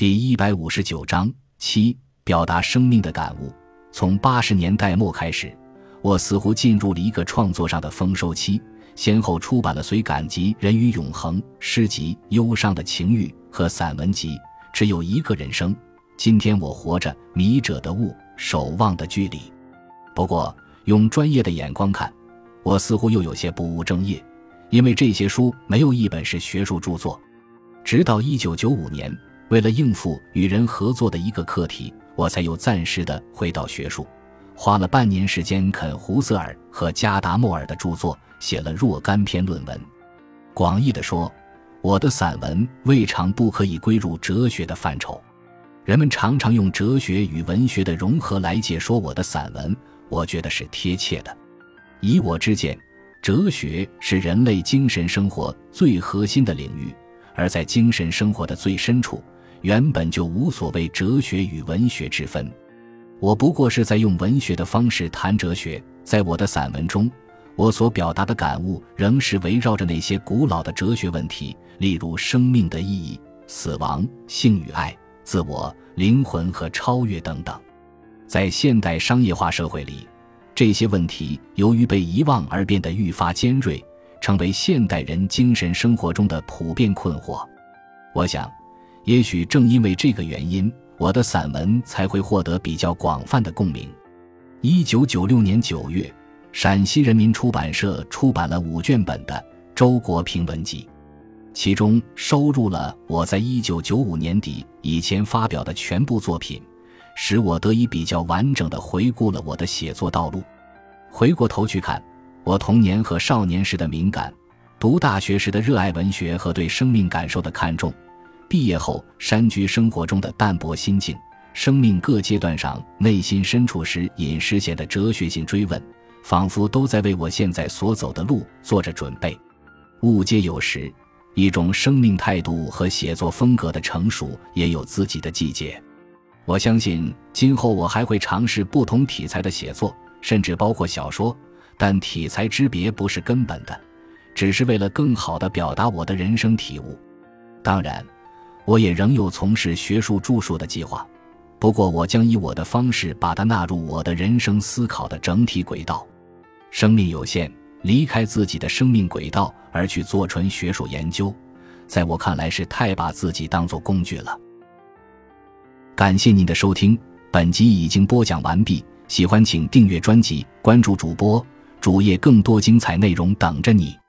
第一百五十九章七，表达生命的感悟。从八十年代末开始，我似乎进入了一个创作上的丰收期，先后出版了随感集《人与永恒》诗集《忧伤的情欲》和散文集《只有一个人生》。今天我活着，迷者的雾，守望的距离。不过，用专业的眼光看，我似乎又有些不务正业，因为这些书没有一本是学术著作。直到一九九五年。为了应付与人合作的一个课题，我才又暂时的回到学术，花了半年时间啃胡塞尔和加达默尔的著作，写了若干篇论文。广义的说，我的散文未尝不可以归入哲学的范畴。人们常常用哲学与文学的融合来解说我的散文，我觉得是贴切的。以我之见，哲学是人类精神生活最核心的领域，而在精神生活的最深处。原本就无所谓哲学与文学之分，我不过是在用文学的方式谈哲学。在我的散文中，我所表达的感悟仍是围绕着那些古老的哲学问题，例如生命的意义、死亡、性与爱、自我、灵魂和超越等等。在现代商业化社会里，这些问题由于被遗忘而变得愈发尖锐，成为现代人精神生活中的普遍困惑。我想。也许正因为这个原因，我的散文才会获得比较广泛的共鸣。一九九六年九月，陕西人民出版社出版了五卷本的《周国平文集》，其中收录了我在一九九五年底以前发表的全部作品，使我得以比较完整的回顾了我的写作道路。回过头去看，我童年和少年时的敏感，读大学时的热爱文学和对生命感受的看重。毕业后，山居生活中的淡泊心境，生命各阶段上内心深处时隐时现的哲学性追问，仿佛都在为我现在所走的路做着准备。物皆有时，一种生命态度和写作风格的成熟也有自己的季节。我相信今后我还会尝试不同题材的写作，甚至包括小说，但题材之别不是根本的，只是为了更好地表达我的人生体悟。当然。我也仍有从事学术著述的计划，不过我将以我的方式把它纳入我的人生思考的整体轨道。生命有限，离开自己的生命轨道而去做纯学术研究，在我看来是太把自己当做工具了。感谢您的收听，本集已经播讲完毕。喜欢请订阅专辑，关注主播主页，更多精彩内容等着你。